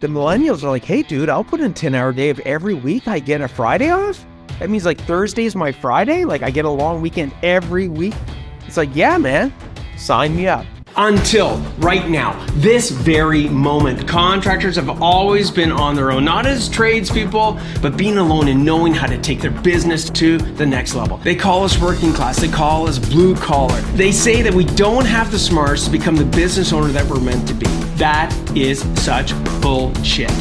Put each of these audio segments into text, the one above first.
the millennials are like, hey, dude, I'll put in 10 hour day if every week I get a Friday off. That means like Thursday is my Friday. Like I get a long weekend every week. It's like, yeah, man, sign me up. Until right now, this very moment, contractors have always been on their own, not as tradespeople, but being alone and knowing how to take their business to the next level. They call us working class, they call us blue collar. They say that we don't have the smarts to become the business owner that we're meant to be. That is such bullshit.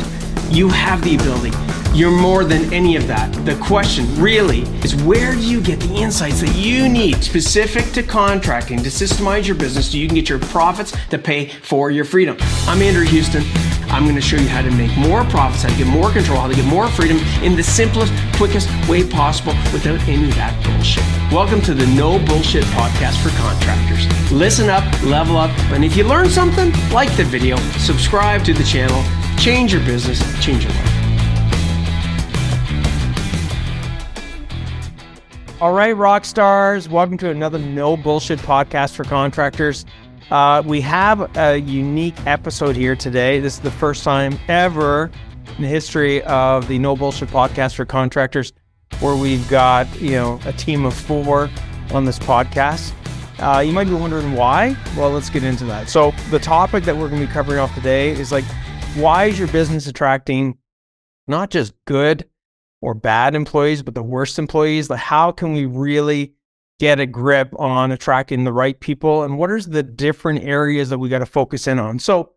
You have the ability. You're more than any of that. The question really is where do you get the insights that you need specific to contracting to systemize your business so you can get your profits to pay for your freedom? I'm Andrew Houston. I'm going to show you how to make more profits, how to get more control, how to get more freedom in the simplest, quickest way possible without any of that bullshit. Welcome to the No Bullshit Podcast for Contractors. Listen up, level up, and if you learn something, like the video, subscribe to the channel, change your business, change your life. All right, rock stars, welcome to another No Bullshit podcast for contractors. Uh, we have a unique episode here today. This is the first time ever in the history of the No Bullshit podcast for contractors where we've got you know a team of four on this podcast. Uh, you might be wondering why. Well, let's get into that. So the topic that we're going to be covering off today is like, why is your business attracting not just good or bad employees, but the worst employees. Like, how can we really get a grip on attracting the right people? And what are the different areas that we got to focus in on? So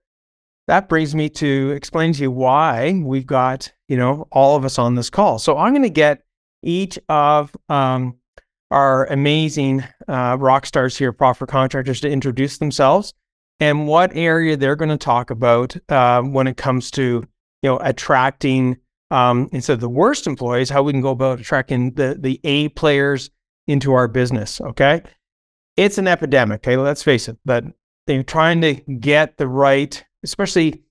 that brings me to explain to you why we've got, you know, all of us on this call. So I'm going to get each of um, our amazing uh, rock stars here, Profit Contractors, to introduce themselves and what area they're going to talk about uh, when it comes to, you know, attracting um, of the worst employees, how we can go about attracting the the A players into our business. Okay, it's an epidemic. Okay, let's face it. But they're trying to get the right, especially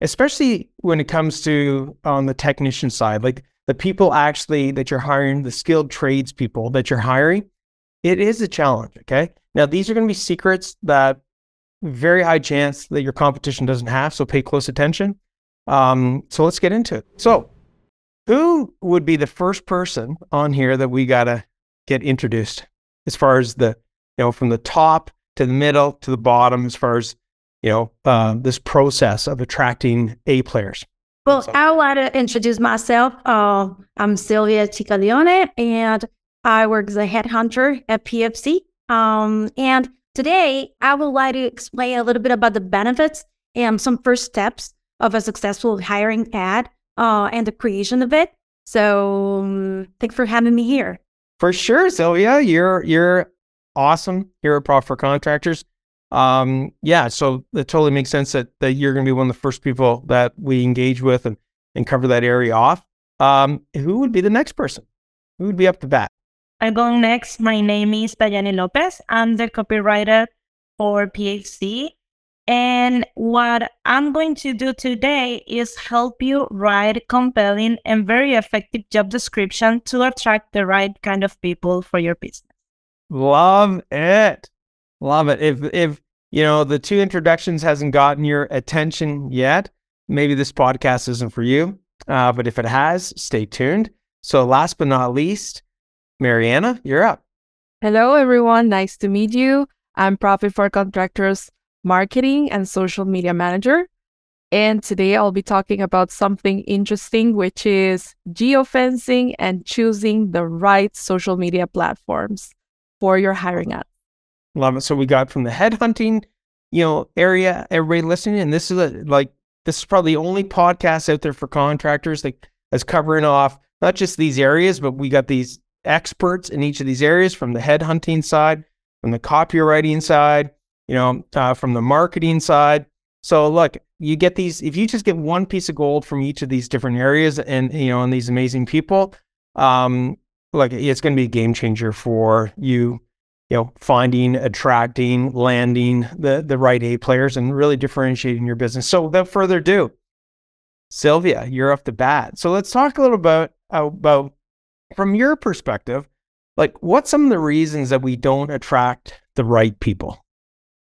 especially when it comes to on the technician side, like the people actually that you're hiring, the skilled trades people that you're hiring. It is a challenge. Okay, now these are going to be secrets that very high chance that your competition doesn't have. So pay close attention. Um, so let's get into it. So who would be the first person on here that we got to get introduced as far as the, you know, from the top to the middle to the bottom, as far as, you know, uh, this process of attracting A players? Well, I want to introduce myself. Uh, I'm Silvia Ciccaglione, and I work as a headhunter at PFC. Um, and today, I would like to explain a little bit about the benefits and some first steps of a successful hiring ad uh, and the creation of it. So um, thanks for having me here. For sure, Silvia, you're you're awesome. here at a pro for contractors. Um, yeah, so it totally makes sense that, that you're going to be one of the first people that we engage with and, and cover that area off. Um, who would be the next person? Who would be up to bat? I'm going next. My name is Dayani Lopez. I'm the copywriter for PFC. And what I'm going to do today is help you write compelling and very effective job description to attract the right kind of people for your business. Love it. Love it. If if you know the two introductions hasn't gotten your attention yet, maybe this podcast isn't for you. Uh, but if it has, stay tuned. So last but not least, Mariana, you're up. Hello everyone, nice to meet you. I'm Profit for Contractors marketing and social media manager. And today I'll be talking about something interesting, which is geofencing and choosing the right social media platforms for your hiring ads. Love it. So we got from the headhunting, you know, area, everybody listening, and this is a, like this is probably the only podcast out there for contractors that's covering off not just these areas, but we got these experts in each of these areas from the headhunting side, from the copywriting side, you know, uh, from the marketing side. So look, you get these, if you just get one piece of gold from each of these different areas and, you know, and these amazing people, um, like it's going to be a game changer for you, you know, finding, attracting, landing the, the right A players and really differentiating your business. So without further ado, Silvia, you're off the bat. So let's talk a little about, about from your perspective, like what's some of the reasons that we don't attract the right people?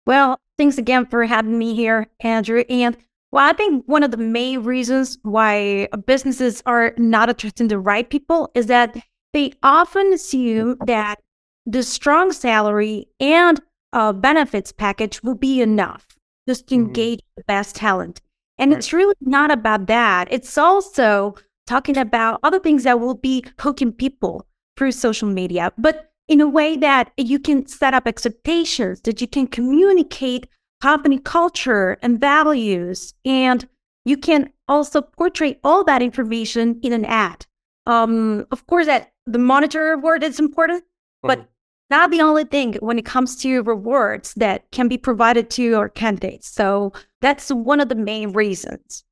Well, thanks again for having me here, Andrew. And Well, I think one of the main reasons why businesses are not attracting the right people is that they often assume that the strong salary and uh, benefits package will be enough just to Mhm. engage the best talent. And Right. it's really not about that. It's also talking about other things that will be hooking people through social media, but in a way that you can set up expectations, that you can communicate company culture and values, and you can also portray all that information in an ad. Um, of course, that the monitor word is important, but Mhm. not the only thing when it comes to rewards that can be provided to your candidates. So that's one of the main reasons.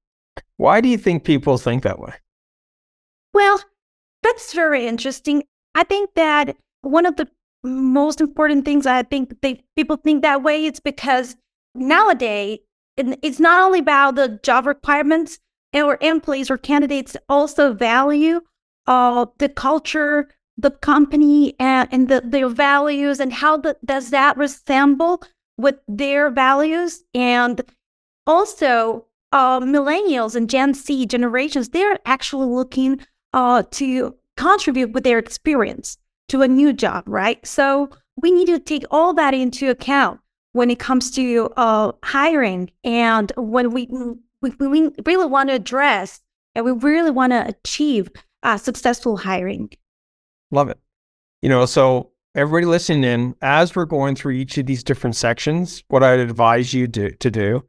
Why do you think people think that way? Well, that's very interesting. I think that one of the most important things I think they people think that way is because nowadays it- it's not only about the job requirements or employees or candidates also value uh, the culture, the company, and, and the, their values, and how the, does that resemble with their values? And also uh, millennials and Gen Z generations, they're actually looking uh, to contribute with their experience to a new job, right? So we need to take all that into account when it comes to uh, hiring and when we, we, we really want to address and we really want to achieve uh, successful hiring. Love it. You know, so everybody listening in, as we're going through each of these different sections, what I'd advise you to, to do,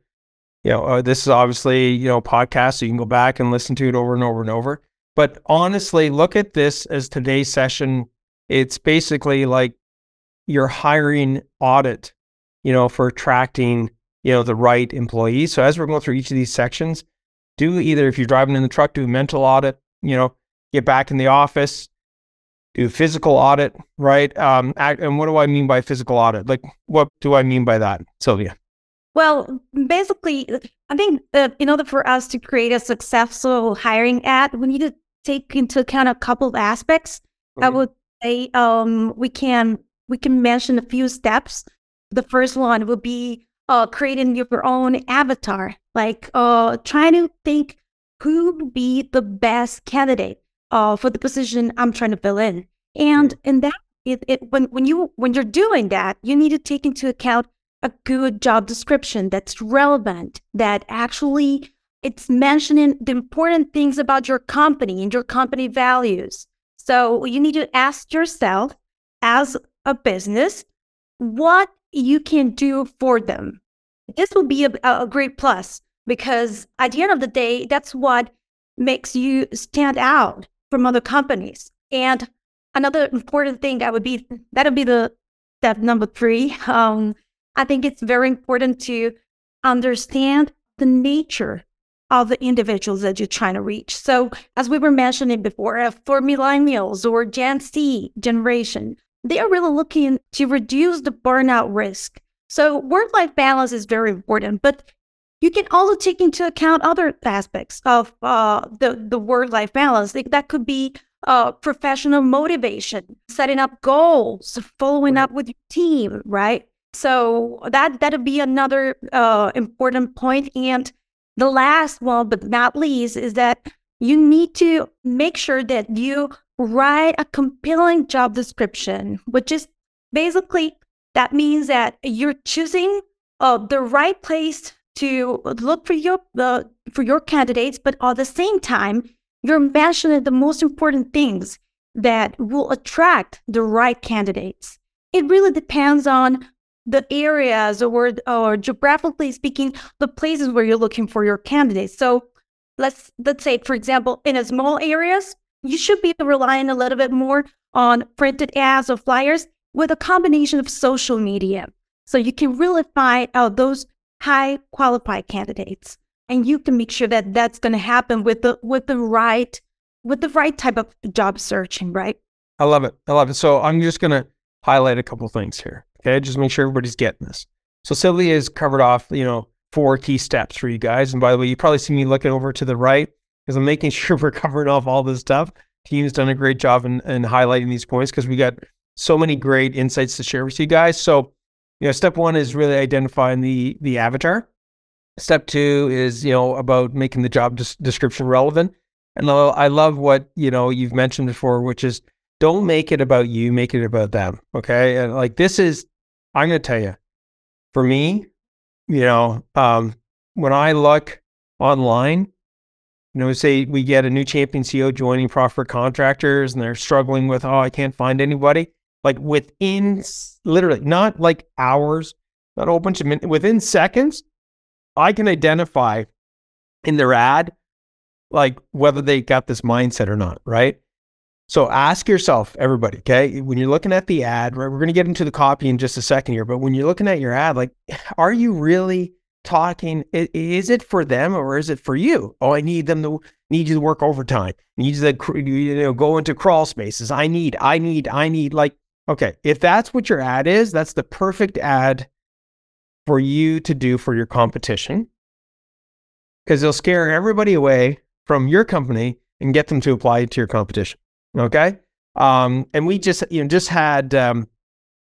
you know, uh, this is obviously, you know, podcast, so you can go back and listen to it over and over and over. But honestly, look at this as today's session. It's basically like your hiring audit, you know, for attracting, you know, the right employees. So as we're going through each of these sections, do either if you're driving in the truck, do a mental audit, you know, get back in the office, do physical audit, right? Um, act, and what do I mean by physical audit? Like, what do I mean by that, Silvia? Well, basically, I think uh, in order for us to create a successful hiring ad, we need to take into account a couple of aspects. I Mhm. would say um, we can we can mention a few steps. The first one would be uh, creating your own avatar, like uh, trying to think who would be the best candidate uh, for the position I'm trying to fill in, and in that it, it when when you when you're doing that, you need to take into account a good job description that's relevant, that actually it's mentioning the important things about your company and your company values. So you need to ask yourself as a business what you can do for them. This will be a, a great plus because at the end of the day, that's what makes you stand out from other companies. And another important thing that would be that would be the step number three. Um, I think it's very important to understand the nature of the individuals that you're trying to reach. So, as we were mentioning before, uh, for millennials or Gen Z generation, they are really looking to reduce the burnout risk. So, work life balance is very important, but you can also take into account other aspects of uh, the, the work life balance. Like, That could be uh, professional motivation, setting up goals, following up with your team, right? So that that'll be another uh, important point. And the last one, but not least, is that you need to make sure that you write a compelling job description, which is basically that means that you're choosing uh, the right place to look for your uh, for your candidates, but at the same time, you're mentioning the most important things that will attract the right candidates. It really depends on the areas or, or geographically speaking, the places where you're looking for your candidates. So let's let's say, for example, in a small areas, you should be relying a little bit more on printed ads or flyers with a combination of social media. So you can really find out those high qualified candidates, and you can make sure that that's going to happen with the with the right with the right type of job searching, right? I love it. I love it. So I'm just going to highlight a couple things here. Just make sure everybody's getting this. So Silvia has covered off, you know, four key steps for you guys. And by the way, you probably see me looking over to the right because I'm making sure we're covering off all this stuff. Team's done a great job in, in highlighting these points because we got so many great insights to share with you guys. So, you know, step one is really identifying the the avatar. Step two is, you know, about making the job des- description relevant. And I love what, you know, you've mentioned before, which is don't make it about you, make it about them. Okay. And like this is, I'm going to tell you, for me, you know, um, when I look online, you know, say we get a new champion CEO joining Profit Contractors and they're struggling with, oh, I can't find anybody. Like within literally, not like hours, not a whole bunch of minutes, within seconds, I can identify in their ad, like whether they got this mindset or not, right? So ask yourself, everybody, okay, when you're looking at the ad, right, we're going to get into the copy in just a second here, but when you're looking at your ad, like, are you really talking? Is it for them or is it for you? Oh, I need them to need you to work overtime. Need you to you know go into crawl spaces. I need, I need, I need. Like, okay, if that's what your ad is, that's the perfect ad for you to do for your competition because they'll scare everybody away from your company and get them to apply to your competition. Okay. Um, and we just, you know, just had, um,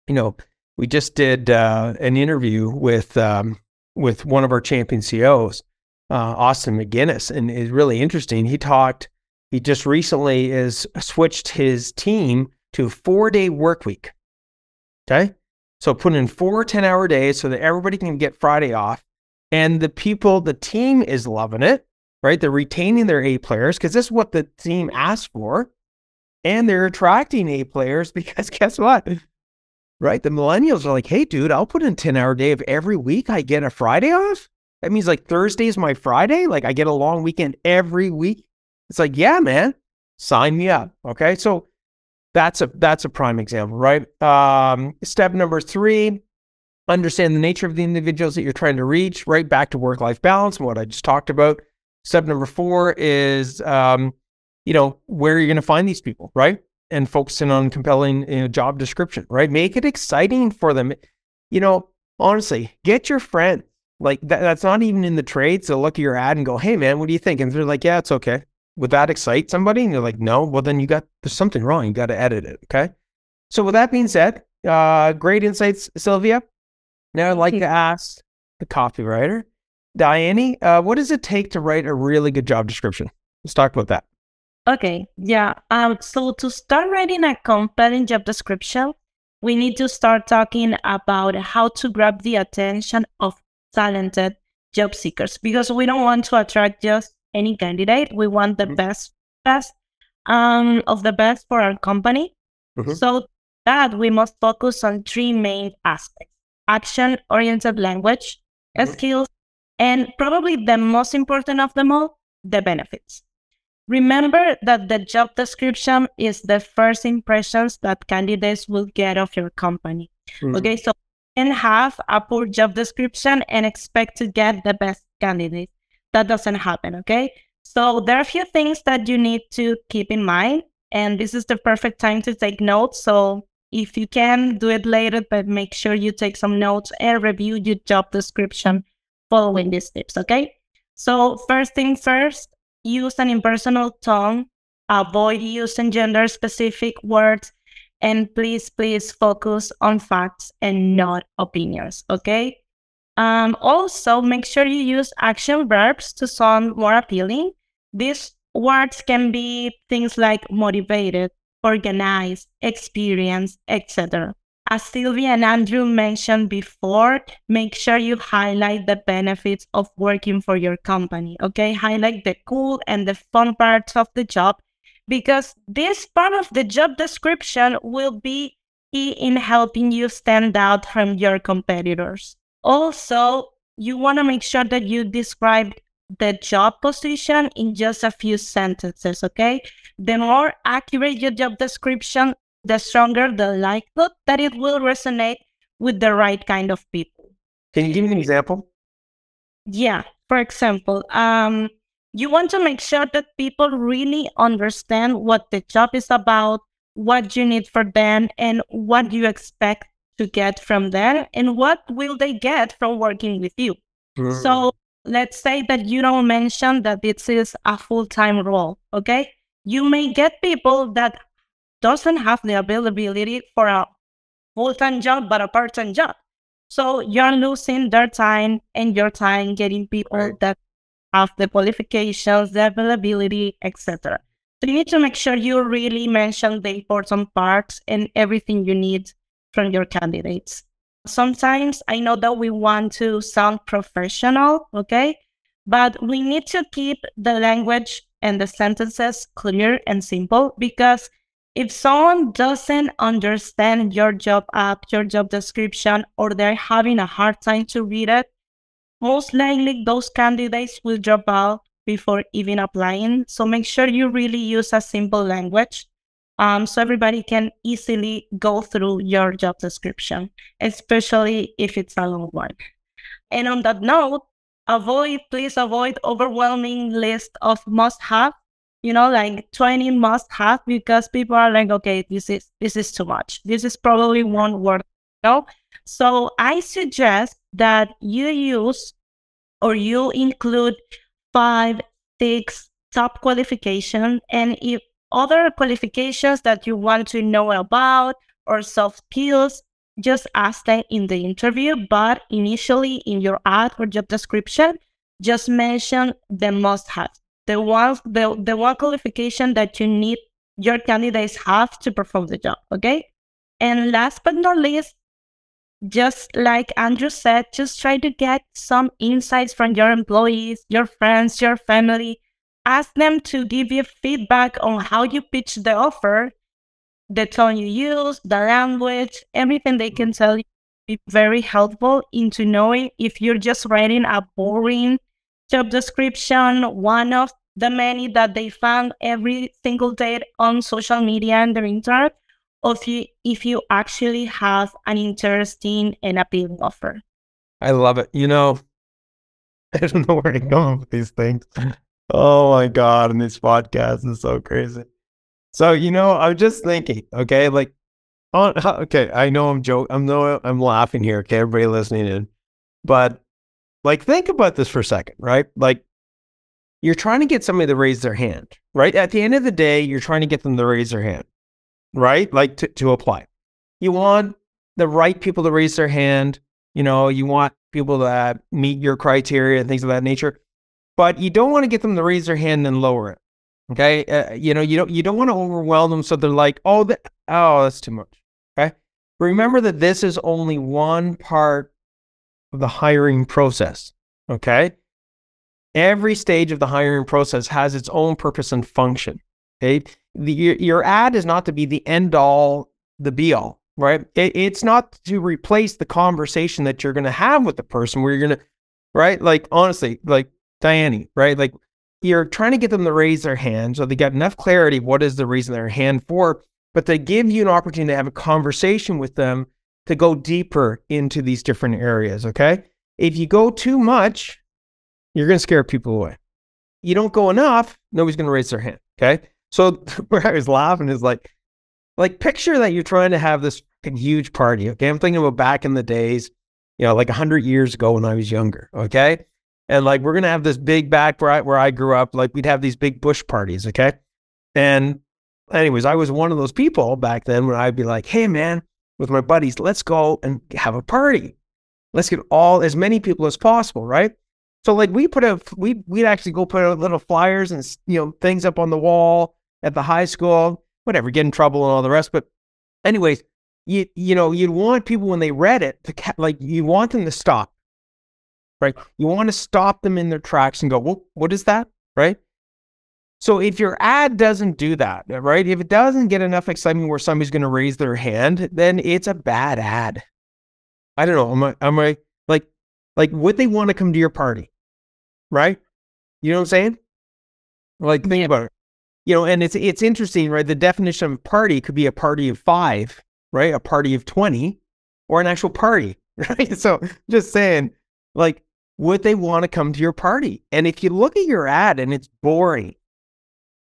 you know, we just did uh, an interview with um, with one of our champion CEOs, uh, Austin McGinnis, and it's really interesting. He talked. He just recently is switched his team to a four day work week. Okay. So put in four 10 hour days so that everybody can get Friday off. And the people, the team is loving it, right? They're retaining their A players because this is what the team asked for. And they're attracting A players because guess what? Right? The millennials are like, hey, dude, I'll put in 10 hour day if every week I get a Friday off. That means like Thursday is my Friday. Like I get a long weekend every week. It's like, yeah, man, sign me up. Okay. So that's a that's a prime example, right? Um, step number three: understand the nature of the individuals that you're trying to reach. Right back to work life balance, what I just talked about. Step number four is, um, you know, where you're going to find these people, right? And focusing on compelling you know, job description, right? Make it exciting for them. You know, honestly, get your friend Like that, that's not even in the trade. So look at your ad and go, "Hey, man, what do you think?" And they're like, "Yeah, it's okay." would that excite somebody? And you're like, no, well, then you got, there's something wrong. You got to edit it. Okay. So with that being said, uh, great insights, Silvia. Now I'd like to ask the copywriter, Dayani, uh, what does it take to write a really good job description? Let's talk about that. Okay. Yeah. Um, so to start writing a compelling job description, we need to start talking about how to grab the attention of talented job seekers because we don't want to attract just any candidate. We want the mm-hmm. best, best um, of the best for our company. Mm-hmm. So that we must focus on three main aspects: action-oriented language, mm-hmm. skills, and probably the most important of them all, the benefits. Remember that the job description is the first impressions that candidates will get of your company. Mm-hmm. Okay, so you can have a poor job description and expect to get the best candidate that doesn't happen. Okay. So there are a few things that you need to keep in mind. And this is the perfect time to take notes. So if you can do it later, but make sure you take some notes and review your job description following these tips. Okay. So first thing first, use an impersonal tone. Avoid using gender specific words. And please, please focus on facts and not opinions. Okay. Um, also, make sure you use action verbs to sound more appealing. These words can be things like motivated, organized, experienced, etc. As Silvia and Andrew mentioned before, make sure you highlight the benefits of working for your company. Okay, highlight the cool and the fun parts of the job because this part of the job description will be key in helping you stand out from your competitors. Also, you want to make sure that you describe the job position in just a few sentences, okay? The more accurate your job description, the stronger the likelihood that it will resonate with the right kind of people. Can you give me an example? Yeah. For example, um, you want to make sure that people really understand what the job is about, what you need for them, and what you expect to get from them and what will they get from working with you. Mm. So let's say that you don't mention that this is a full-time role, okay? You may get people that doesn't have the availability for a full-time job but a part-time job. So you're losing their time and your time getting people Right. that have the qualifications, the availability, etc. So you need to make sure you really mention the important parts and everything you need from your candidates. Sometimes I know that we want to sound professional, okay? But we need to keep the language and the sentences clear and simple because if someone doesn't understand your job app, your job description, or they're having a hard time to read it, most likely those candidates will drop out before even applying. So make sure you really use a simple language um, so everybody can easily go through your job description, especially if it's a long one. And on that note, avoid, please avoid overwhelming list of must have, you know, like 20 must have because people are like, okay, this is, this is too much. This is probably you know? So I suggest that you use or you include five, six top qualifications. And if other qualifications that you want to know about or soft skills, just ask them in the interview. But initially in your ad or job description, just mention the must have. The one the, the one qualification that you need your candidates have to perform the job. Okay. And last but not least, just like Andrew said, just try to get some insights from your employees, your friends, your family. Ask them to give you feedback on how you pitch the offer, the tone you use, the language, everything they can tell you. Be very helpful into knowing if you're just writing a boring job description, one of the many that they found every single day on social media and the internet, or if you, if you actually have an interesting and appealing offer. I love it. You know, I don't know where to go with these things. Oh my God. And this podcast is so crazy. So, you know, I'm just thinking, okay, like, on, okay, I know I'm joking. I'm no, I'm laughing here. Okay, everybody listening in, but like, think about this for a second, right? Like, you're trying to get somebody to raise their hand, right? At the end of the day, you're trying to get them to raise their hand, right? Like to, to apply. You want the right people to raise their hand. You know, you want people that meet your criteria and things of that nature, but you don't want to get them to raise their hand and lower it. Okay, uh, you know, you don't you don't want to overwhelm them so they're like, oh, that, oh, that's too much. Okay, remember that this is only one part the hiring process. Okay, every stage of the hiring process has its own purpose and function. Okay, the, your, your ad is not to be the end all, the be all right? It, it's not to replace the conversation that you're going to have with the person where you're going to, right? Like, honestly, like Dayani, right? Like, you're trying to get them to raise their hand so they got enough clarity what is the reason their hand for, but they give you an opportunity to have a conversation with them to go deeper into these different areas, okay? If you go too much, you're going to scare people away. You don't go enough, nobody's going to raise their hand, okay? So where I was laughing is like, like picture that you're trying to have this huge party. Okay. I'm thinking about back in the days, you know, like a hundred years ago when I was younger. Okay. And like, we're going to have this big back where I, where I grew up, like we'd have these big bush parties. Okay. And anyways, I was one of those people back then when I'd be like, Hey man, with my buddies, let's go and have a party. Let's get all, as many people as possible. Right. So like we put a, we, we'd actually go put little flyers and, you know, things up on the wall at the high school whatever, get in trouble and all the rest. But anyways, you you know, you'd want people when they read it to like you want them to stop, right? You want to stop them in their tracks and go, well, what is that, right? So if your ad doesn't do that, right? If it doesn't get enough excitement where somebody's going to raise their hand, then it's a bad ad. I don't know. Am I, am I like, like would they want to come to your party, right? You know what I'm saying? Like think about it you know, and it's it's interesting, right? The definition of party could be a party of five, right? A party of twenty, or an actual party, right? So just saying, like, would they want to come to your party? And if you look at your ad and it's boring,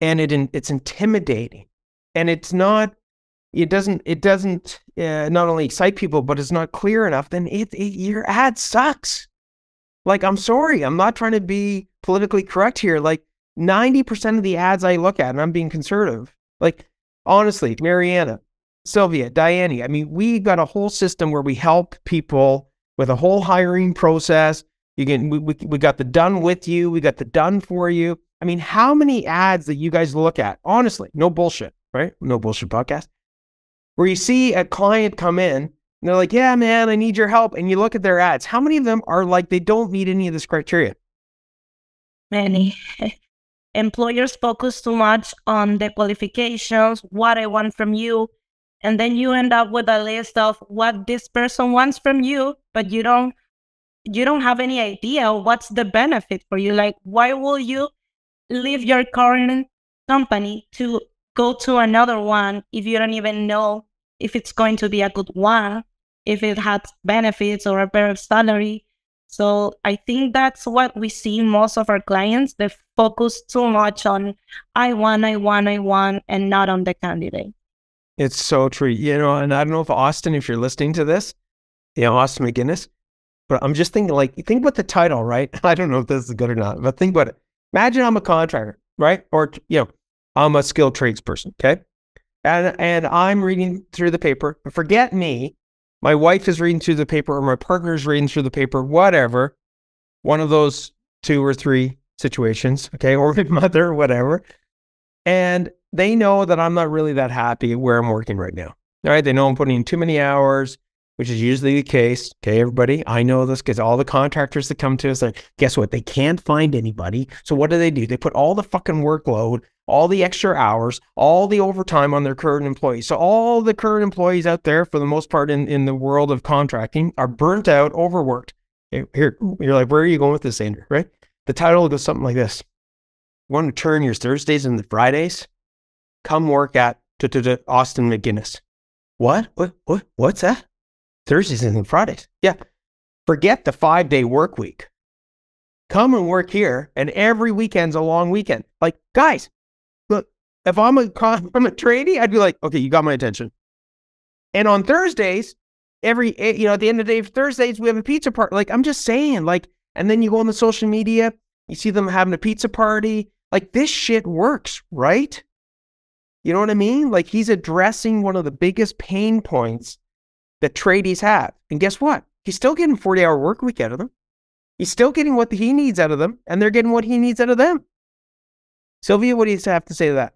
and it it's intimidating, and it's not, it doesn't it doesn't uh, not only excite people, but it's not clear enough, then it, it your ad sucks. Like, I'm sorry, I'm not trying to be politically correct here, like 90% of the ads I look at, and I'm being conservative, like honestly, Mariana, Silvia, Dayani, I mean, we got a whole system where we help people with a whole hiring process. You can we, we, we got the done with you, we got the done for you. I mean, how many ads that you guys look at? Honestly, no bullshit, right? No bullshit podcast. Where you see a client come in and they're like, "Yeah, man, I need your help," and you look at their ads. How many of them are like they don't meet any of this criteria? Many. Employers focus too much on the qualifications, what I want from you, and then you end up with a list of what this person wants from you, but you don't you don't have any idea what's the benefit for you. Like, why will you leave your current company to go to another one if you don't even know if it's going to be a good one, if it has benefits or a better salary? So I think that's what we see most of our clients. They focus too much on I want, I want, I want, and not on the candidate. It's so true. You know, and I don't know if Austin, if you're listening to this, you know, Austin McGinnis, but I'm just thinking like, think about the title, right? I don't know if this is good or not, but think about it. Imagine I'm a contractor, right? Or, you know, I'm a skilled tradesperson, okay? And, and I'm reading through the paper. Forget me my wife is reading through the paper or my partner is reading through the paper, whatever, one of those two or three situations, okay, or my mother, whatever. And they know that I'm not really that happy where I'm working right now. All right. They know I'm putting in too many hours, which is usually the case. Okay, everybody. I know this because all the contractors that come to us, are, guess what? They can't find anybody. So what do they do? They put all the fucking workload all the extra hours, all the overtime on their current employees. So all the current employees out there, for the most part in, in the world of contracting, are burnt out, overworked. Here, you're like, where are you going with this, Andrew? Right? The title goes something like this. Want to turn your Thursdays into Fridays? Come work at Austin McGinnis. What? What? What? What's that? Thursdays and Fridays. Yeah. Forget the five day work week. Come and work here, and every weekend's a long weekend. Like, guys, look, if I'm a I'm a tradie, I'd be like, okay, you got my attention. And on Thursdays, every eh, you know, at the end of the day, Thursdays we have a pizza party. Like I'm just saying, like, and then you go on the social media, you see them having a pizza party. Like this shit works, right? You know what I mean? Like he's addressing one of the biggest pain points that tradies have. And guess what? He's still getting 40 hour work week out of them. He's still getting what he needs out of them, and they're getting what he needs out of them. Silvia, what do you have to say to that?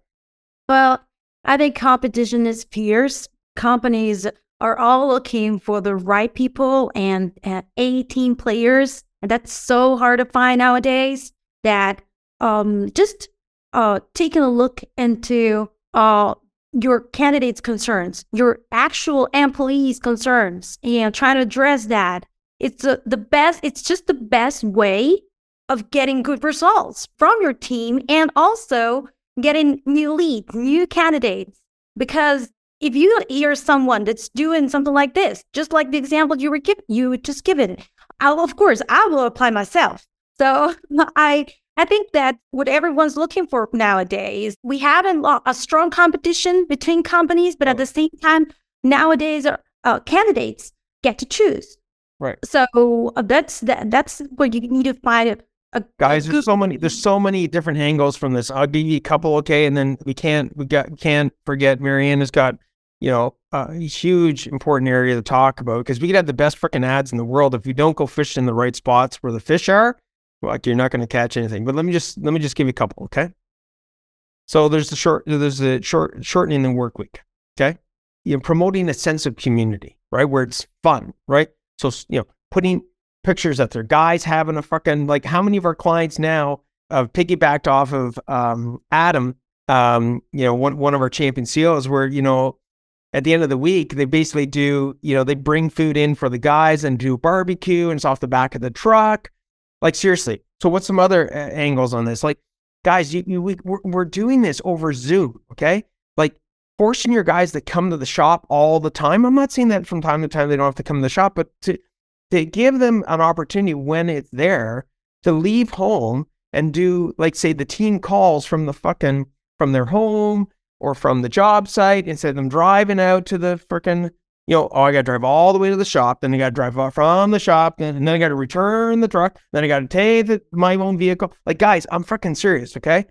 Well, I think competition is fierce. Companies are all looking for the right people and, and A team players. And that's so hard to find nowadays that um, just uh, taking a look into uh, your candidate's concerns, your actual employees' concerns, and trying to address that. It's a, the best, it's just the best way of getting good results from your team and also getting new leads, new candidates. Because if you hear someone that's doing something like this, just like the example you were giving, you just give it. I'll, of course, I will apply myself. So I I think that what everyone's looking for nowadays, we have a, a strong competition between companies, but at the same time, nowadays, uh, uh, candidates get to choose. Right. So uh, that's that, that's what you need to find a Guys, there's so many. There's so many different angles from this. I'll give you a couple, okay, and then we can't we got can't forget Mariana has got you know a huge important area to talk about because we could have the best freaking ads in the world if you don't go fish in the right spots where the fish are. Like you're not going to catch anything. But let me just let me just give you a couple, okay? So there's the short there's the short shortening the work week, okay? You're promoting a sense of community, right, where it's fun, right? So you know, putting pictures up there. Guys having a fucking like how many of our clients now have piggybacked off of um, Adam, um, you know, one one of our champion CEOs where, you know, at the end of the week, they basically do, you know, they bring food in for the guys and do barbecue and it's off the back of the truck. Like seriously. So what's some other uh, angles on this? Like guys, you, you we, we're, we're doing this over Zoom, okay? Like forcing your guys to come to the shop all the time. I'm not saying that from time to time they don't have to come to the shop, but to to give them an opportunity when it's there to leave home and do like say the team calls from the fucking from their home or from the job site instead of them driving out to the freaking you know, oh, I got to drive all the way to the shop. Then I got to drive from the shop, and then I got to return the truck. Then I got to take the, my own vehicle. Like, guys, I'm freaking serious. Okay,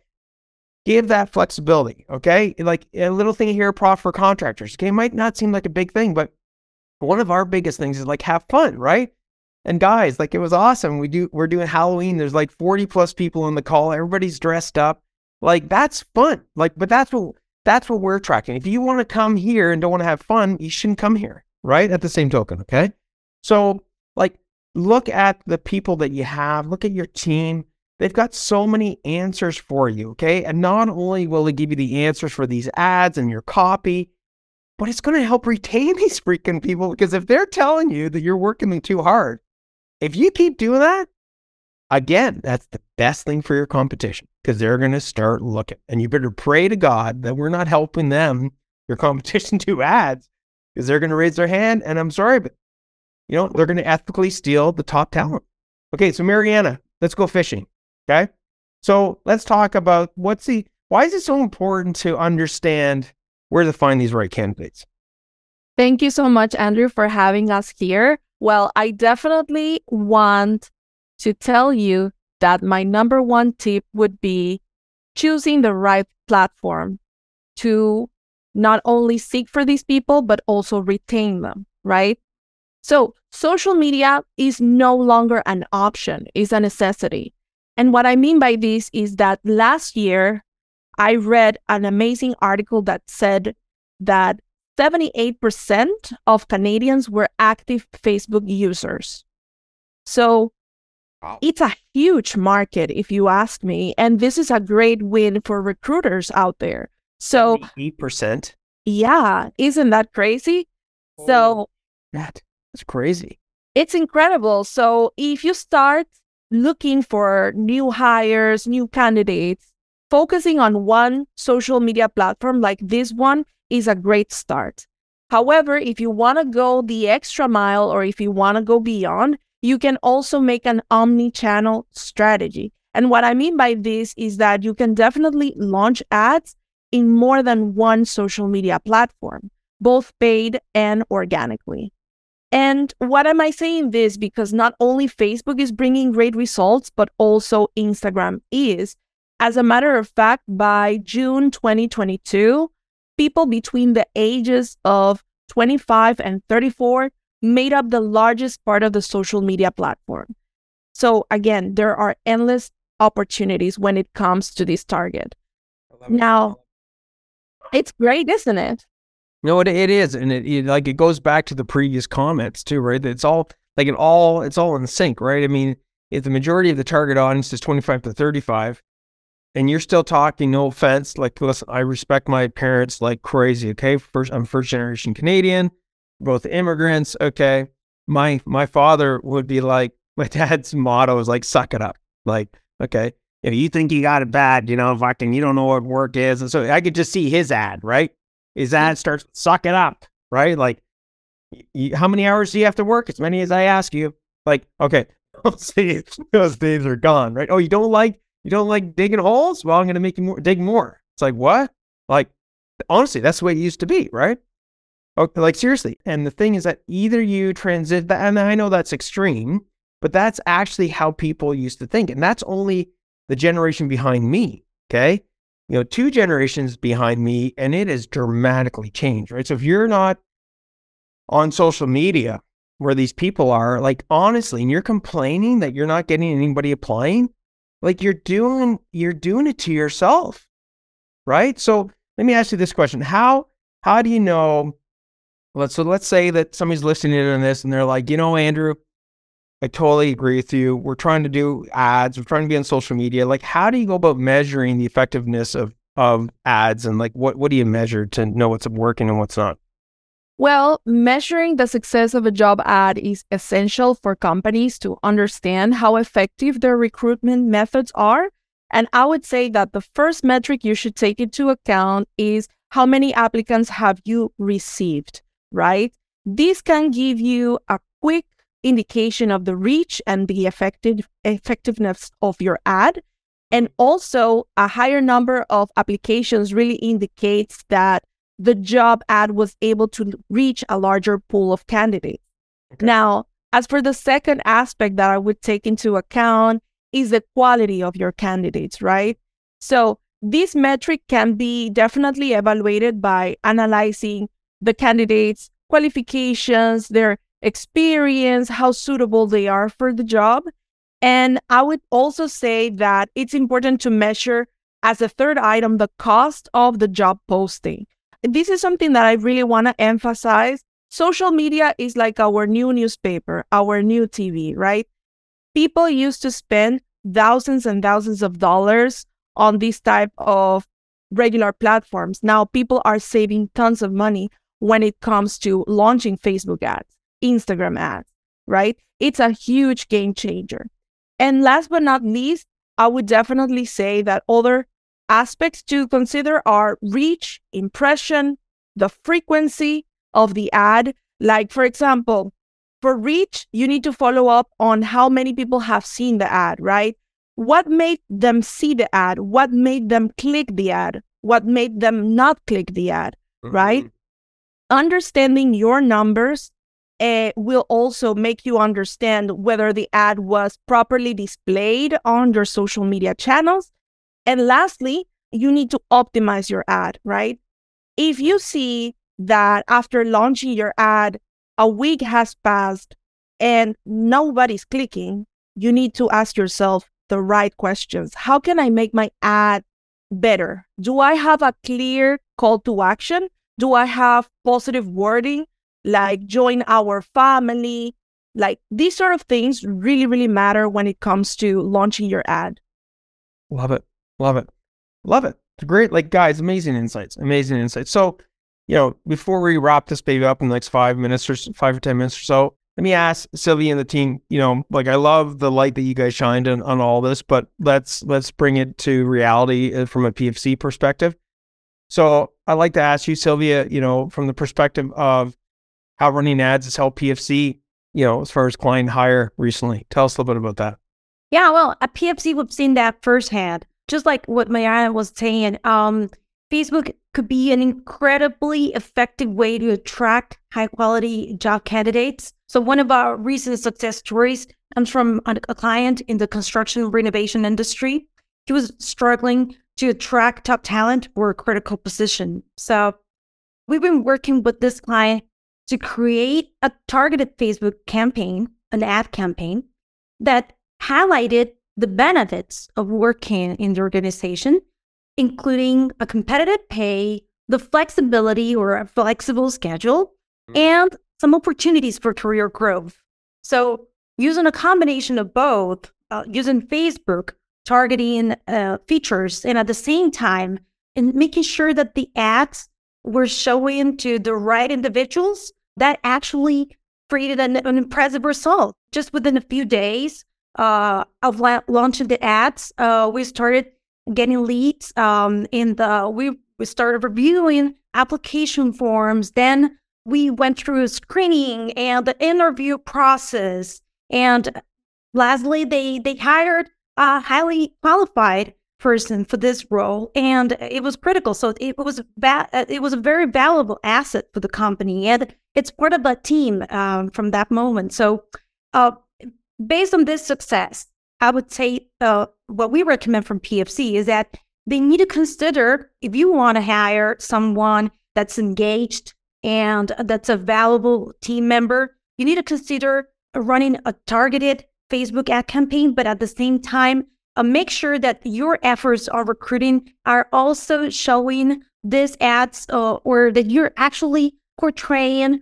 give that flexibility. Okay, like a little thing here, Profit for contractors. Okay, it might not seem like a big thing, but one of our biggest things is like have fun, right? and guys, like it was awesome. We do we're doing Halloween. There's like 40 plus people in the call. Everybody's dressed up. Like that's fun. Like, but that's what that's what we're tracking. If you want to come here and don't want to have fun, you shouldn't come here, right? At the same token, okay? So, like, look at the people that you have, look at your team. They've got so many answers for you, okay? And not only will it give you the answers for these ads and your copy, but it's going to help retain these freaking people because if they're telling you that you're working too hard, if you keep doing that, again, that's the best thing for your competition because they're going to start looking. And you better pray to God that we're not helping them, your competition, do ads because they're going to raise their hand. And I'm sorry, but you know, they're going to ethically steal the top talent. Okay, so Mariana, let's go fishing. Okay. So let's talk about what's the, why is it so important to understand where to find these right candidates? Thank you so much, Andrew, for having us here. Well, I definitely want to tell you that my number one tip would be choosing the right platform to not only seek for these people, but also retain them, right? So, social media is no longer an option, it's a necessity. And what I mean by this is that last year, I read an amazing article that said that 78% of Canadians were active Facebook users. So. It's a huge market, if you ask me. And this is a great win for recruiters out there. So 8%. Yeah. Isn't that crazy? Oh, so that is crazy. It's incredible. So if you start looking for new hires, new candidates, focusing on one social media platform like this one is a great start. However, if you want to go the extra mile or if you want to go beyond, you can also make an omni channel strategy. And what I mean by this is that you can definitely launch ads in more than one social media platform, both paid and organically. And what am I saying this? Because not only Facebook is bringing great results, but also Instagram is. As a matter of fact, by June 2022, people between the ages of 25 and 34 made up the largest part of the social media platform. So, again, there are endless opportunities when it comes to this target. Now, it's great, isn't it? No, it, it is, and it, it, like it goes back to the previous comments too, right? It's all like it all it's all in sync, right? I mean, if the majority of the target audience is 25 to 35, and you're still talking, no offense, like listen, I respect my parents like crazy. Okay, first I'm first generation Canadian, both immigrants. Okay, my my father would be like, my dad's motto is like, suck it up. Like, okay, if you think you got it bad, you know, fucking, you don't know what work is, and so I could just see his ad, right? His ad starts, suck it up, right? Like, how many hours do you have to work? As many as I ask you. Like, okay, see, those days are gone, right? Oh, you don't like you don't like digging holes? Well, I'm going to make you more, dig more. It's like, what? Like, honestly, that's the way it used to be, right? Okay, like, seriously. And the thing is that either you transit, and I know that's extreme, but that's actually how people used to think. And that's only the generation behind me. Okay. You know, two generations behind me, and it has dramatically changed, right? So if you're not on social media where these people are, like, honestly, and you're complaining that you're not getting anybody applying, like you're doing you're doing it to yourself right so let me ask you this question how how do you know let's so let's say that somebody's listening to this and they're like you know andrew i totally agree with you. We're trying to do ads. We're trying to be on social media. Like how do you go about measuring the effectiveness of of ads and like what what do you measure to know what's working and what's not? Well, measuring the success of a job ad is essential for companies to understand how effective their recruitment methods are. And I would say that the first metric you should take into account is how many applicants have you received, right? This can give you a quick indication of the reach and the effective effectiveness of your ad. And also, a higher number of applications really indicates that the job ad was able to reach a larger pool of candidates. Okay. Now, as for the second aspect that I would take into account is the quality of your candidates, right? So, this metric can be definitely evaluated by analyzing the candidates' qualifications, their experience, how suitable they are for the job. And I would also say that it's important to measure as a third item the cost of the job posting. This is something that I really want to emphasize. Social media is like our new newspaper, our new TV, right? People used to spend thousands and thousands of dollars on this type of regular platforms. Now people are saving tons of money when it comes to launching Facebook ads, Instagram ads, right? It's a huge game changer. And last but not least, I would definitely say that other aspects to consider are reach, impression, the frequency of the ad. Like, for example, for reach, you need to follow up on how many people have seen the ad, right? What made them see the ad? What made them click the ad? What made them not click the ad, mm-hmm. right? Understanding your numbers uh, will also make you understand whether the ad was properly displayed on your social media channels. And lastly, you need to optimize your ad, right? If you see that after launching your ad, a week has passed and nobody's clicking, you need to ask yourself, the right questions. How can I make my ad better? Do I have a clear call to action? Do I have positive wording like join our family? Like these sort of things really, really matter when it comes to launching your ad. Love it. Love it. Love it. It's great. Like, guys, amazing insights. Amazing insights. So, you know, before we wrap this baby up in the next five minutes or five or 10 minutes or so, let me ask Silvia and the team, you know, like I love the light that you guys shined on, on all this, but let's let's bring it to reality uh, from a PFC perspective. So I'd like to ask you, Silvia, you know, from the perspective of how running ads has helped PFC, you know, as far as client hire recently. Tell us a little bit about that. Yeah, well, at PFC, we've seen that firsthand. Just like what Mariana was saying, um, Facebook could be an incredibly effective way to attract high quality job candidates. So, one of our recent success stories comes from a, client in the construction renovation industry. He was struggling to attract top talent for a critical position. So, we've been working with this client to create a targeted Facebook campaign, an ad campaign that highlighted the benefits of working in the organization including a competitive pay, the flexibility or a flexible schedule, mm. and some opportunities for career growth. So, using a combination of both, uh, using Facebook targeting uh, features, and at the same time, and making sure that the ads were showing to the right individuals, that actually created an, an impressive result. Just within a few days uh, of la- launching the ads, uh, we started getting leads um, in the we, we started reviewing application forms then we went through screening and the interview process and lastly they they hired a highly qualified person for this role and it was critical. So it was va- it was a very valuable asset for the company and it's part of the team um, from that moment. So uh, based on this success I would say uh, what we recommend from PFC is that they need to consider if you want to hire someone that's engaged and that's a valuable team member, you need to consider running a targeted Facebook ad campaign, but at the same time, uh, make sure that your efforts on recruiting are also showing these ads uh, or that you're actually portraying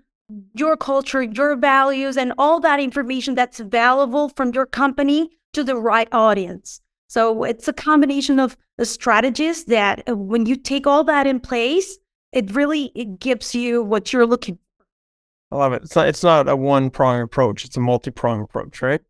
your culture, your values, and all that information that's valuable from your company to the right audience. So it's a combination of strategies that uh, when you take all that in place, it really it gives you what you're looking for. I love it. It's not it's not a one prong approach, it's a multi prong approach, right?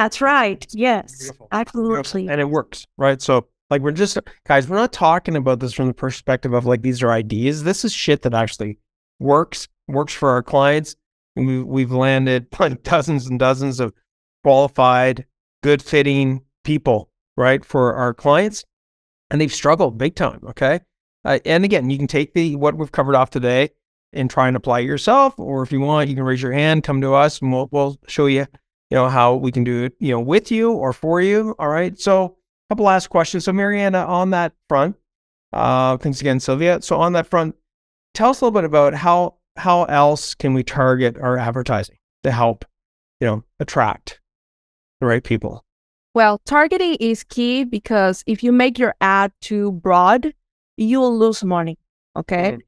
That's right. Yes. Beautiful. Absolutely. Beautiful. And it works, right? So like we're just guys, we're not talking about this from the perspective of like these are ideas. This is shit that actually works, works for our clients. We we've landed like dozens and dozens of qualified good fitting people, right, for our clients. And they've struggled big time. Okay. Uh, and again, you can take the what we've covered off today and try and apply it yourself. Or if you want, you can raise your hand, come to us, and we'll, we'll show you, you know, how we can do it, you know, with you or for you. All right. So, a couple last questions. So, Mariana, on that front, uh, thanks again, Silvia. So, on that front, tell us a little bit about how how else can we target our advertising? to help, you know, attract the right people? Well, targeting is key because if you make your ad too broad, you'll lose money. Okay. Mhm.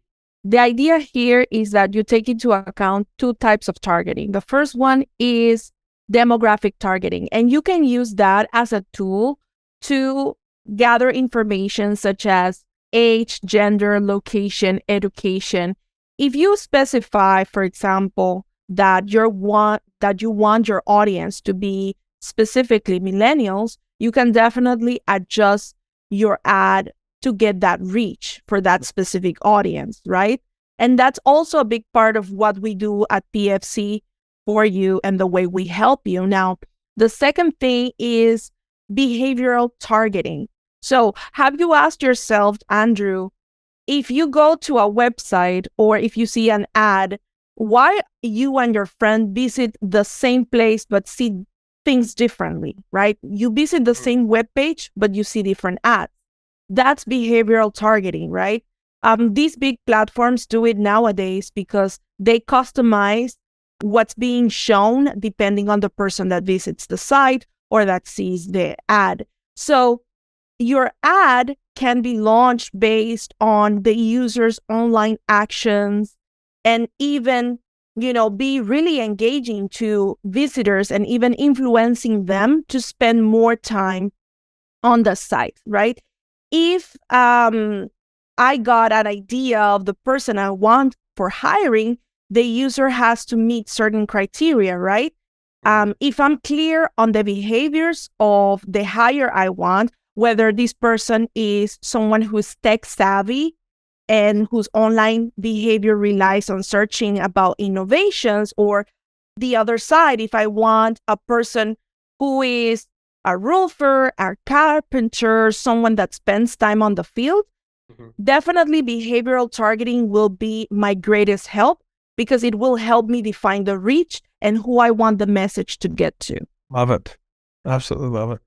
The idea here is that you take into account two types of targeting. The first one is demographic targeting, and you can use that as a tool to gather information such as age, gender, location, education. If you specify, for example, that you want that you want your audience to be specifically millennials, you can definitely adjust your ad to get that reach for that specific audience, right? And that's also a big part of what we do at PFC for you and the way we help you. Now, the second thing is behavioral targeting. So, have you asked yourself, Andrew, if you go to a website or if you see an ad, why you and your friend visit the same place but see things differently, right? You visit the same web page, but you see different ads. That's behavioral targeting, right? Um, these big platforms do it nowadays because they customize what's being shown depending on the person that visits the site or that sees the ad. So your ad can be launched based on the user's online actions and even you know be really engaging to visitors and even influencing them to spend more time on the site right if um i got an idea of the person i want for hiring the user has to meet certain criteria right um, if i'm clear on the behaviors of the hire i want whether this person is someone who's tech savvy and whose online behavior relies on searching about innovations, or the other side, if I want a person who is a roofer, a carpenter, someone that spends time on the field, Mhm. definitely behavioral targeting will be my greatest help because it will help me define the reach and who I want the message to get to. Love it. Absolutely love it.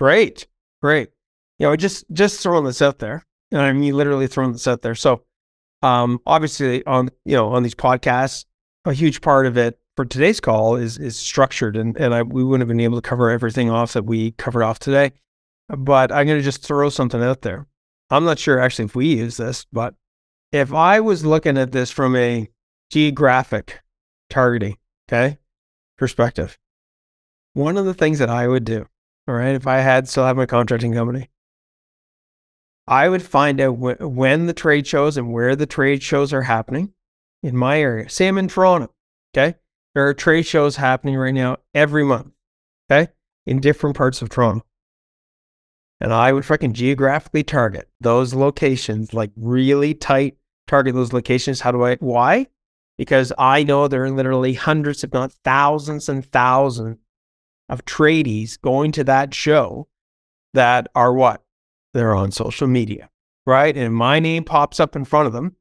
Great. Great. You know, just just throwing this out there. And I mean literally throwing this out there. So um obviously on you know, on these podcasts, a huge part of it for today's call is is structured and, and I we wouldn't have been able to cover everything off that we covered off today. But I'm gonna just throw something out there. I'm not sure actually if we use this, but if I was looking at this from a geographic targeting, okay, perspective, one of the things that I would do, all right, if I had still have my contracting company, I would find out wh- when the trade shows and where the trade shows are happening in my area. Say I'm in Toronto, okay? There are trade shows happening right now every month, okay, in different parts of Toronto. And I would freaking geographically target those locations, like really tight target those locations. How do I? Why? Because I know there are literally hundreds, if not thousands and thousands of tradies going to that show that are what? They're on social media, right? And my name pops up in front of them,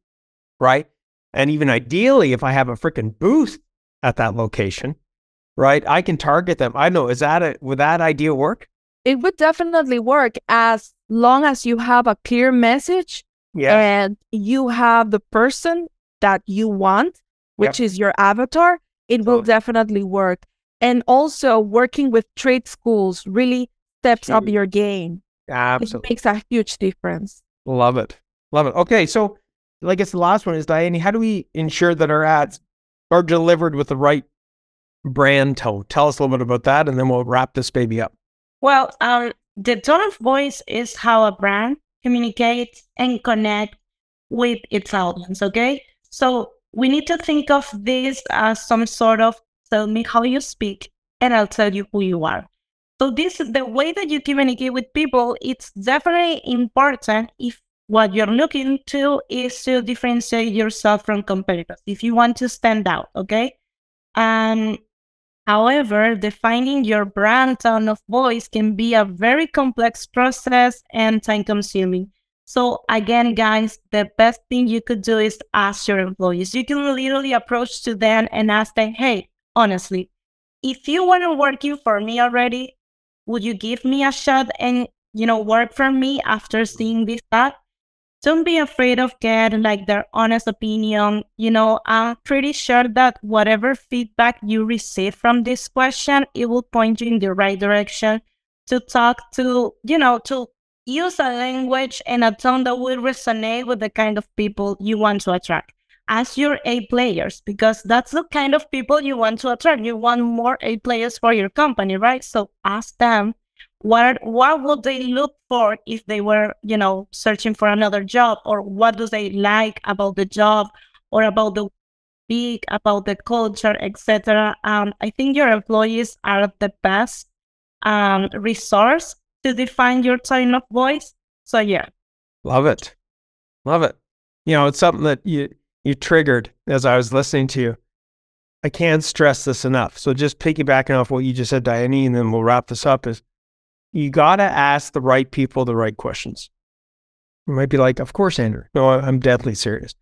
right? And even ideally, if I have a freaking booth at that location, right, I can target them. I know, is that a, would that idea work? It would definitely work as long as you have a clear message Yeah. and you have the person that you want, which is your avatar, it will Totally. definitely work. And also, working with trade schools really steps up your game. Absolutely. It makes a huge difference. Love it. Love it. Okay. So, I guess the last one is Dayani, how do we ensure that our ads are delivered with the right brand tone? Tell us a little bit about that and then we'll wrap this baby up. Well, um, the tone of voice is how a brand communicates and connects with its audience. Okay, so we need to think of this as some sort of tell me how you speak, and I'll tell you who you are. So this the way that you communicate with people. It's definitely important if what you're looking to is to differentiate yourself from competitors. If you want to stand out, okay, and However, defining your brand tone of voice can be a very complex process and time consuming. So, again, guys, the best thing you could do is ask your employees. You can literally approach to them and ask them, hey, honestly, if you weren't working for me already, would you give me a shot and, you know, work for me after seeing this ad? don't be afraid of getting like their honest opinion. You know, I'm pretty sure that whatever feedback you receive from this question, it will point you in the right direction to talk to, you know, to use a language and a tone that will resonate with the kind of people you want to attract. Ask your A players because that's the kind of people you want to attract. You want more A players for your company, right? So ask them what what would they look for if they were, you know, searching for another job, or what do they like about the job, or about the week, about the culture, etc. Um, I think your employees are the best um, resource to define your tone of voice. So yeah, love it, love it. You know, it's something that you you triggered as I was listening to you. I can't stress this enough. So just piggybacking off what you just said, Dayani, and then we'll wrap this up. Is you got to ask the right people the right questions. You might be like, "Of course, Andrew." No, I'm deadly serious.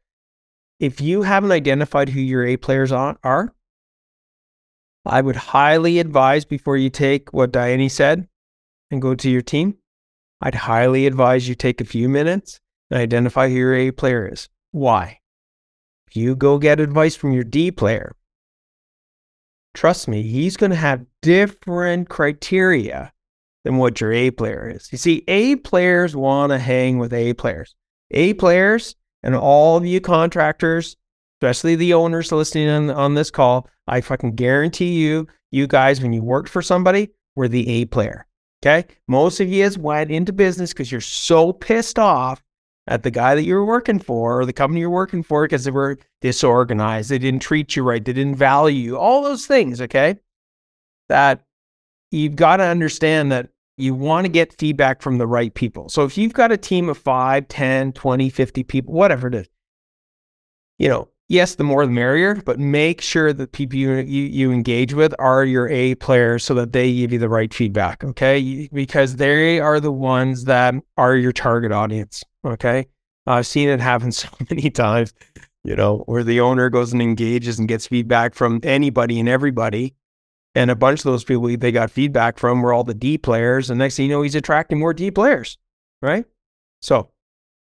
If you haven't identified who your A players are, I would highly advise before you take what Dayani said and go to your team, I'd highly advise you take a few minutes and identify who your A player is. Why? If you go get advice from your D player, trust me, he's going to have different criteria than what your A player is. You see, A players want to hang with A players. A players and all of you contractors, especially the owners listening on, on this call, I fucking guarantee you, you guys, when you worked for somebody, were the A player. Okay. Most of you went into business because you're so pissed off at the guy that you were working for or the company you're working for because they were disorganized. They didn't treat you right. They didn't value you. All those things. Okay. That you've got to understand that you want to get feedback from the right people. So if you've got a team of 5, 10, 20, 50 people, whatever it is, you know, yes, the more the merrier, but make sure that people you, you, you engage with are your A players so that they give you the right feedback. Okay. Because they are the ones that are your target audience. Okay. I've seen it happen so many times, you know, where the owner goes and engages and gets feedback from anybody and everybody. And a bunch of those people they got feedback from were all the D players. And next thing you know, he's attracting more D players. Right. So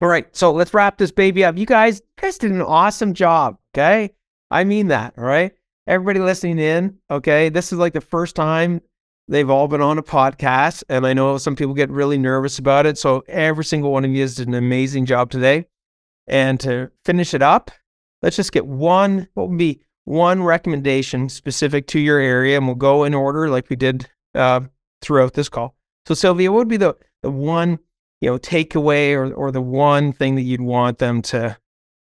all right, so let's wrap this baby up. You guys, you guys did an awesome job. Okay, I mean that. All right, everybody listening in. Okay, this is like the first time they've all been on a podcast, and I know some people get really nervous about it. So every single one of you did an amazing job today. And to finish it up, let's just get one. What would be one recommendation specific to your area, and we'll go in order like we did uh, throughout this call. So Silvia, what would be the the one you know takeaway or or the one thing that you'd want them to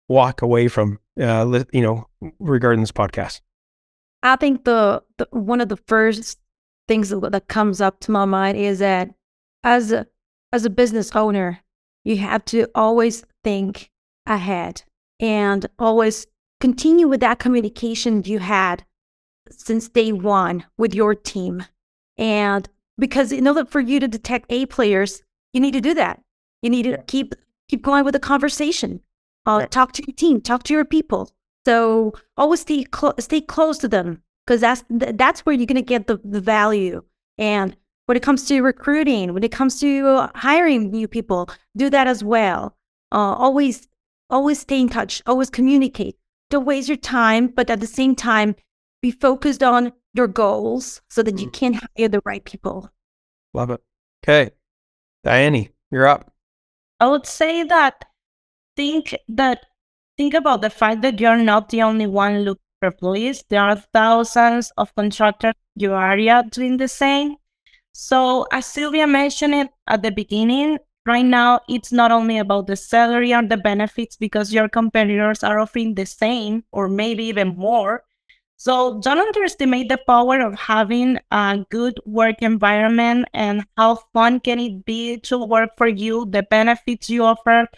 walk away from uh, you know regarding this podcast? I think the, the one of the first things that, comes up to my mind is that as a as a business owner you have to always think ahead and always continue with that communication you had since day one with your team. And because in order for you to detect a players you need to do that. You need to keep keep going with the conversation. Uh, talk to your team, talk to your people. So always stay clo- stay close to them because that's that's where you're gonna get the, the value. And when it comes to recruiting, when it comes to hiring new people, do that as well. Uh, always always stay in touch. Always communicate. Don't waste your time, but at the same time, be focused on your goals so that you mm. can hire the right people. Love it. Okay. Dayani, you're up. I would say that think that think about the fact that you're not the only one looking for employees. There are thousands of contractors in your area doing the same. So as Silvia mentioned it at the beginning, right now it's not only about the salary or the benefits because your competitors are offering the same or maybe even more. So don't underestimate the power of having a good work environment and how fun can it be to work for you, the benefits you offer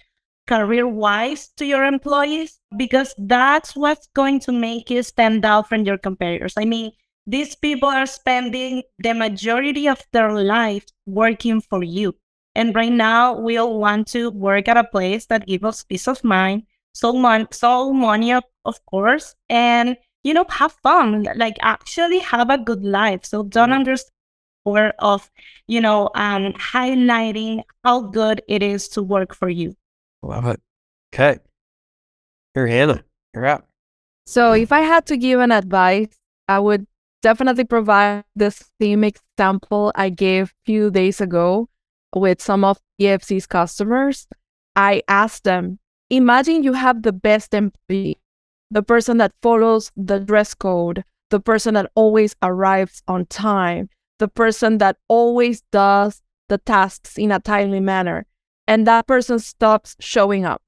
career wise to your employees, because that's what's going to make you stand out from your competitors. I mean, these people are spending the majority of their life working for you. And right now, we all want to work at a place that gives us peace of mind, so, mon- so money, of, of course, and you know, have fun, like actually have a good life. So don't understand or of, you know, um, highlighting how good it is to work for you. Love it. Okay. Here, Hannah, you're up. So, if I had to give an advice, I would definitely provide the same example I gave a few days ago with some of PFC's customers. I asked them, imagine you have the best employee, the person that follows the dress code, the person that always arrives on time, the person that always does the tasks in a timely manner, and that person stops showing up.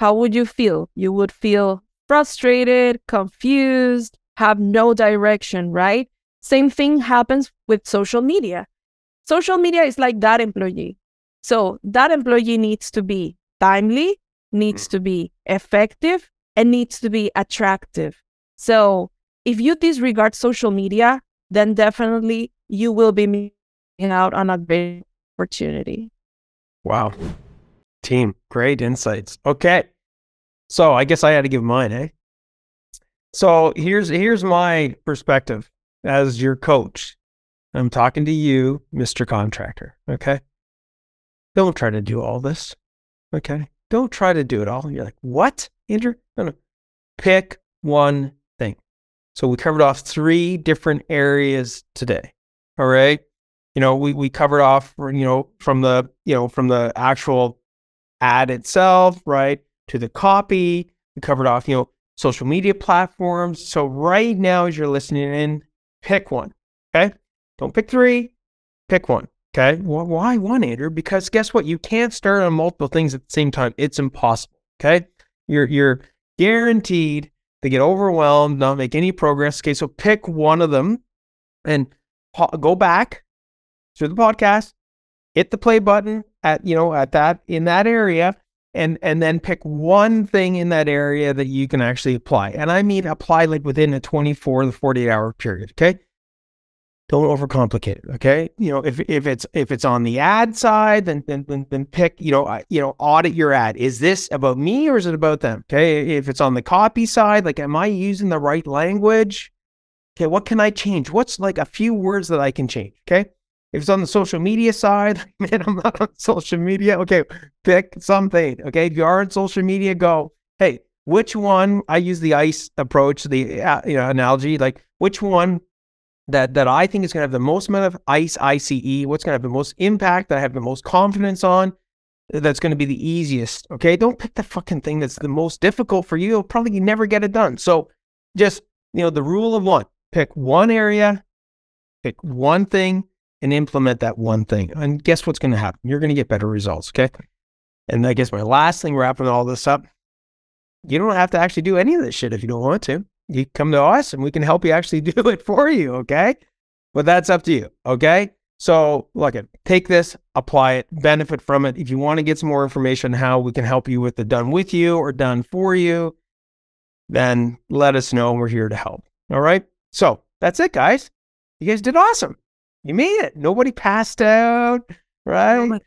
How would you feel? You would feel frustrated, confused, have no direction, right? Same thing happens with social media. Social media is like that employee. So that employee needs to be timely, needs mm. to be effective, and needs to be attractive. So if you disregard social media, then definitely you will be missing out on a great opportunity. Wow. Team, great insights. Okay. So I guess I had to give mine, eh? So here's here's my perspective as your coach. I'm talking to you, Mr. Contractor. Okay. Don't try to do all this. Okay. Don't try to do it all. You're like, what, Andrew? No, no. Pick one thing. So we covered off three different areas today. All right. You know, we, we covered off, you know, from the, you know, from the actual ad itself, right, to the copy. We covered off, you know, social media platforms. So right now, as you're listening in, pick one. Okay. Don't pick three, pick one. Okay. Well, why one, Andrew? Because guess what? You can't start on multiple things at the same time. It's impossible. Okay. You're you're guaranteed to get overwhelmed, not make any progress. Okay. So pick one of them and po- go back through the podcast, hit the play button at you know at that in that area and and then pick one thing in that area that you can actually apply. And I mean apply like within a 24 to 48 hour period. Okay. Don't overcomplicate it. Okay. You know, if if it's if it's on the ad side, then then then, then pick, you know, you know, audit your ad. Is this about me or is it about them? Okay. If it's on the copy side, like am I using the right language? Okay, what can I change? What's like a few words that I can change? Okay. If it's on the social media side, man, I'm not on social media. Okay, pick something. Okay, if you are on social media, go. Hey, which one? I use the ice approach, the uh, you know analogy. Like which one that that I think is going to have the most amount of ice, ICE. What's going to have the most impact? That I have the most confidence on. Uh, that's going to be the easiest. Okay, don't pick the fucking thing that's the most difficult for you. You'll probably never get it done. So just you know the rule of one: pick one area, pick one thing and implement that one thing. And guess what's going to happen? You're going to get better results. Okay. And I guess my last thing, wrapping all this up, you don't have to actually do any of this shit if you don't want to. You come to us and we can help you actually do it for you. Okay. But that's up to you. Okay. So look at take this, apply it, benefit from it. If you want to get some more information on how we can help you with the done with you or done for you, then let us know. We're here to help. All right. So that's it, guys. You guys did awesome. You made it. Nobody passed out, right?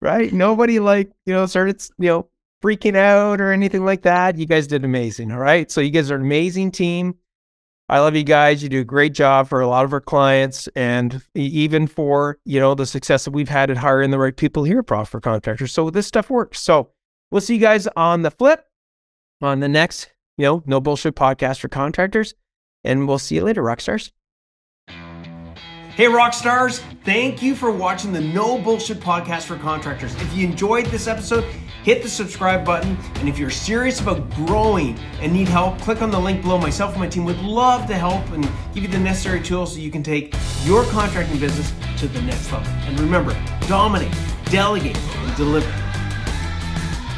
Right? Nobody like, you know, started, you know, freaking out or anything like that. You guys did amazing. All right. So you guys are an amazing team. I love you guys. You do a great job for a lot of our clients and even for, you know, the success that we've had at hiring the right people here at Profit for Contractors. So this stuff works. So we'll see you guys on the flip on the next, you know, no bullshit podcast for contractors. And we'll see you later, rock stars. Hey, rock stars! Thank you for watching the No Bullshit Podcast for Contractors. If you enjoyed this episode, hit the subscribe button. And if you're serious about growing and need help, click on the link below. Myself and my team would love to help and give you the necessary tools so you can take your contracting business to the next level. And remember, dominate, delegate, and deliver.